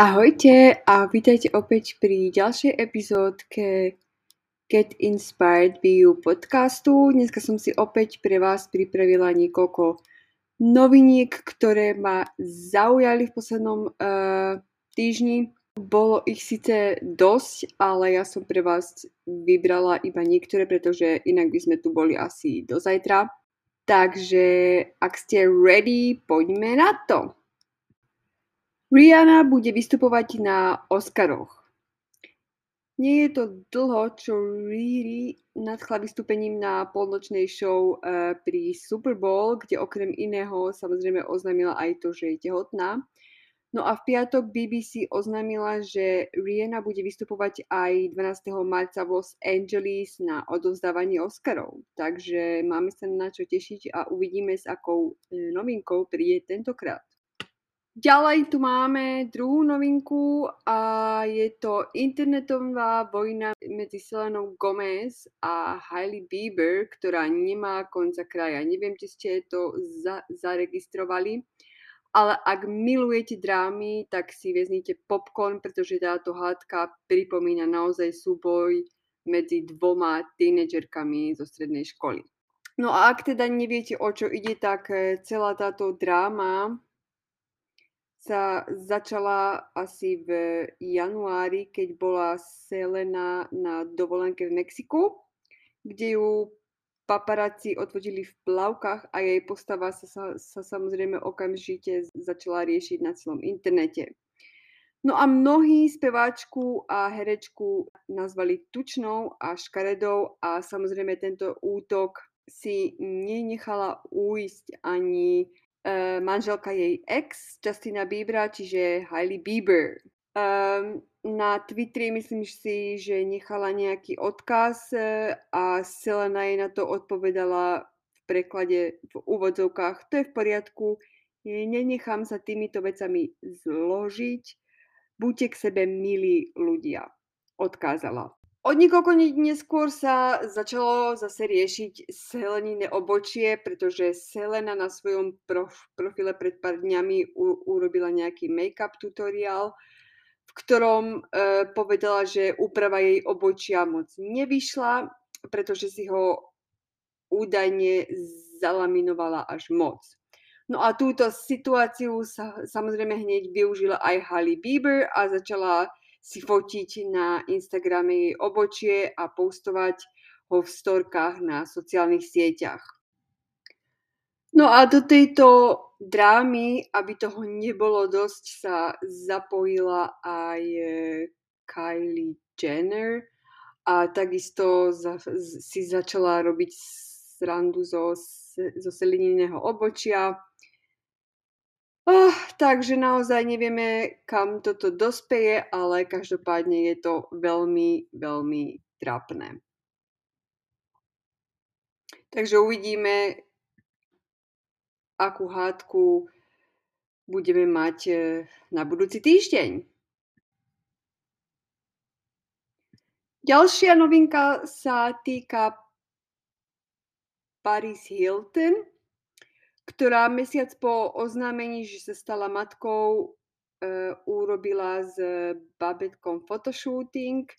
Ahojte a vítajte opäť pri ďalšej epizódke Get Inspired by You podcastu. Dneska som si opäť pre vás pripravila niekoľko noviniek, ktoré ma zaujali v poslednom uh, týždni. Bolo ich síce dosť, ale ja som pre vás vybrala iba niektoré, pretože inak by sme tu boli asi do zajtra. Takže ak ste ready, poďme na to. Rihanna bude vystupovať na Oscaroch. Nie je to dlho, čo Riri nadchla vystúpením na polnočnej show uh, pri Super Bowl, kde okrem iného samozrejme oznámila aj to, že je tehotná. No a v piatok BBC oznámila, že Rihanna bude vystupovať aj 12. marca v Los Angeles na odovzdávanie Oscarov. Takže máme sa na čo tešiť a uvidíme, s akou e, novinkou príde tentokrát. Ďalej tu máme druhú novinku a je to internetová vojna medzi Selenou Gomez a Hailey Bieber, ktorá nemá konca kraja. Neviem, či ste to za- zaregistrovali, ale ak milujete drámy, tak si vezmite popcorn, pretože táto hádka pripomína naozaj súboj medzi dvoma tínedžerkami zo strednej školy. No a ak teda neviete, o čo ide, tak eh, celá táto dráma sa začala asi v januári, keď bola Selena na dovolenke v Mexiku, kde ju paparáci odvodili v plavkách a jej postava sa, sa, sa samozrejme okamžite začala riešiť na celom internete. No a mnohí speváčku a herečku nazvali tučnou a škaredou a samozrejme tento útok si nenechala uísť ani uh, manželka jej ex, Justina Biebera, čiže Hailey Bieber. Um, na Twitteri myslím si, že nechala nejaký odkaz uh, a Selena jej na to odpovedala v preklade v úvodzovkách. To je v poriadku, nenechám sa týmito vecami zložiť, buďte k sebe milí ľudia, odkázala. Od niekoľko neskôr sa začalo zase riešiť Selenine obočie, pretože Selena na svojom prof, profile pred pár dňami u, urobila nejaký make-up tutoriál, v ktorom e, povedala, že úprava jej obočia moc nevyšla, pretože si ho údajne zalaminovala až moc. No a túto situáciu sa samozrejme hneď využila aj Hailey Bieber a začala si fotiť na Instagrame jej obočie a postovať ho v storkách na sociálnych sieťach. No a do tejto drámy, aby toho nebolo dosť, sa zapojila aj e, Kylie Jenner a takisto si začala robiť srandu zo, zo selininého obočia Oh, takže naozaj nevieme, kam toto dospeje, ale každopádne je to veľmi, veľmi trápne. Takže uvidíme, akú hádku budeme mať e, na budúci týždeň. Ďalšia novinka sa týka Paris Hilton ktorá mesiac po oznámení, že sa stala matkou, e, urobila s babetkom fotoshooting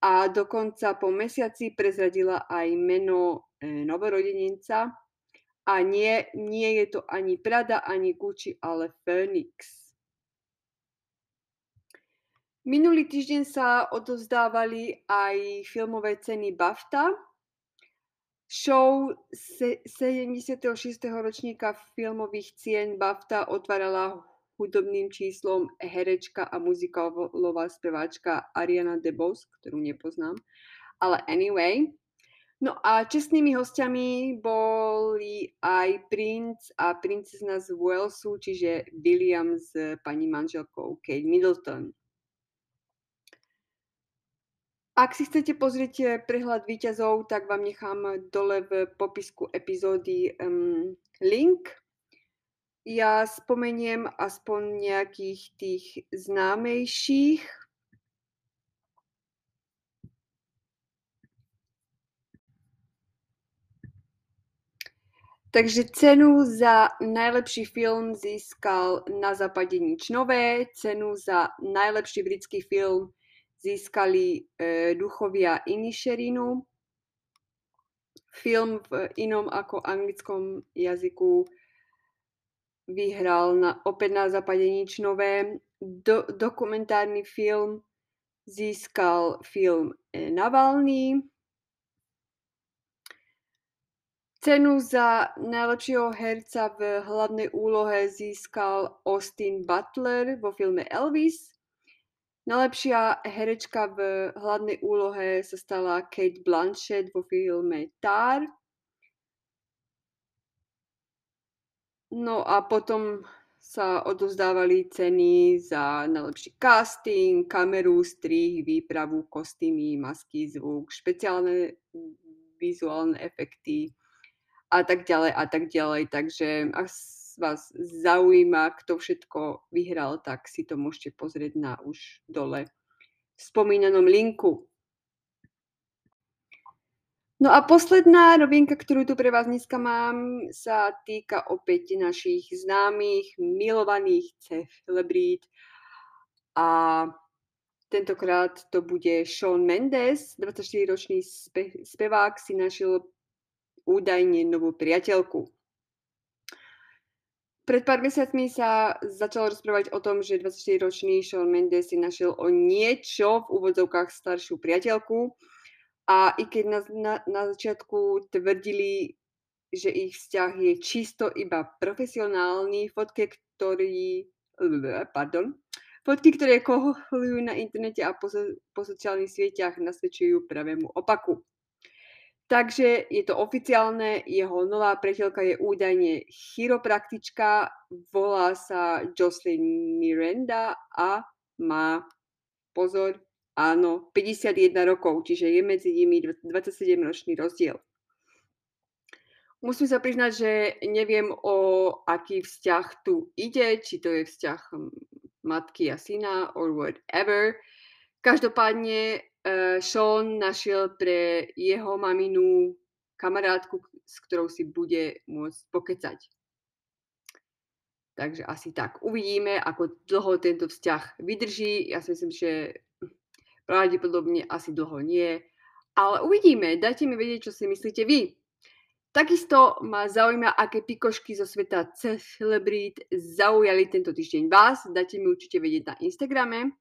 a dokonca po mesiaci prezradila aj meno e, novorodenenca. A nie, nie je to ani Prada, ani Gucci, ale Phoenix. Minulý týždeň sa odovzdávali aj filmové ceny BAFTA, Show 76. ročníka filmových cien BAFTA otvárala hudobným číslom herečka a muzikálová speváčka Ariana DeBose, ktorú nepoznám. Ale anyway. No a čestnými hostiami boli aj princ a princezna z Walesu, čiže William s pani manželkou Kate Middleton. Ak si chcete pozrieť eh, prehľad výťazov, tak vám nechám dole v popisku epizódy um, link. Ja spomeniem aspoň nejakých tých známejších. Takže cenu za najlepší film získal Na západe nič nové, cenu za najlepší britský film získali e, Duchovia Inisherinu. Film v inom ako anglickom jazyku vyhral na, opäť na západe nič nové. Do, dokumentárny film získal film e, Navalny. Cenu za najlepšieho herca v hlavnej úlohe získal Austin Butler vo filme Elvis. Najlepšia herečka v hlavnej úlohe sa stala Kate Blanchett vo filme Tar. No a potom sa odozdávali ceny za najlepší casting, kameru, strih, výpravu, kostýmy, masky, zvuk, špeciálne vizuálne efekty a tak ďalej a tak ďalej. Takže ak vás zaujíma, kto všetko vyhral, tak si to môžete pozrieť na už dole spomínanom linku. No a posledná novinka, ktorú tu pre vás dneska mám, sa týka opäť našich známych, milovaných celebrít. A tentokrát to bude Shawn Mendes, 24-ročný spe- spevák si našiel údajne novú priateľku. Pred pár mesiacmi sa začalo rozprávať o tom, že 24-ročný Shawn Mendes si našiel o niečo v úvodzovkách staršiu priateľku a i keď na, na, na začiatku tvrdili, že ich vzťah je čisto iba profesionálny, fotke, ktorý, pardon, fotky, ktoré koholujú na internete a po, po sociálnych sieťach nasvedčujú pravému opaku. Takže je to oficiálne, jeho nová priateľka je údajne chiropraktička, volá sa Jocelyn Miranda a má, pozor, áno, 51 rokov, čiže je medzi nimi 27-ročný rozdiel. Musím sa priznať, že neviem, o aký vzťah tu ide, či to je vzťah hm, matky a syna, or whatever. Každopádne uh, Sean našiel pre jeho maminu kamarátku, s ktorou si bude môcť pokecať. Takže asi tak. Uvidíme, ako dlho tento vzťah vydrží. Ja si myslím, že pravdepodobne asi dlho nie. Ale uvidíme. Dajte mi vedieť, čo si myslíte vy. Takisto ma zaujíma, aké pikošky zo sveta celebrít zaujali tento týždeň vás. Dajte mi určite vedieť na Instagrame.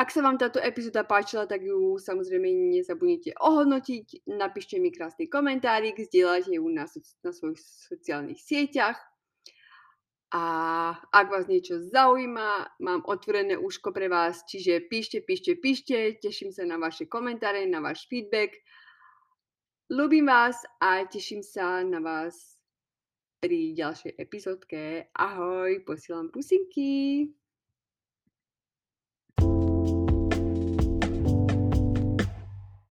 Ak sa vám táto epizóda páčila, tak ju samozrejme nezabudnite ohodnotiť, napíšte mi krásny komentárik, zdieľajte ju na, na svojich sociálnych sieťach. A ak vás niečo zaujíma, mám otvorené úško pre vás, čiže píšte, píšte, píšte, teším sa na vaše komentáre, na váš feedback. Ľubím vás a teším sa na vás pri ďalšej epizódke. Ahoj, posielam pusinky.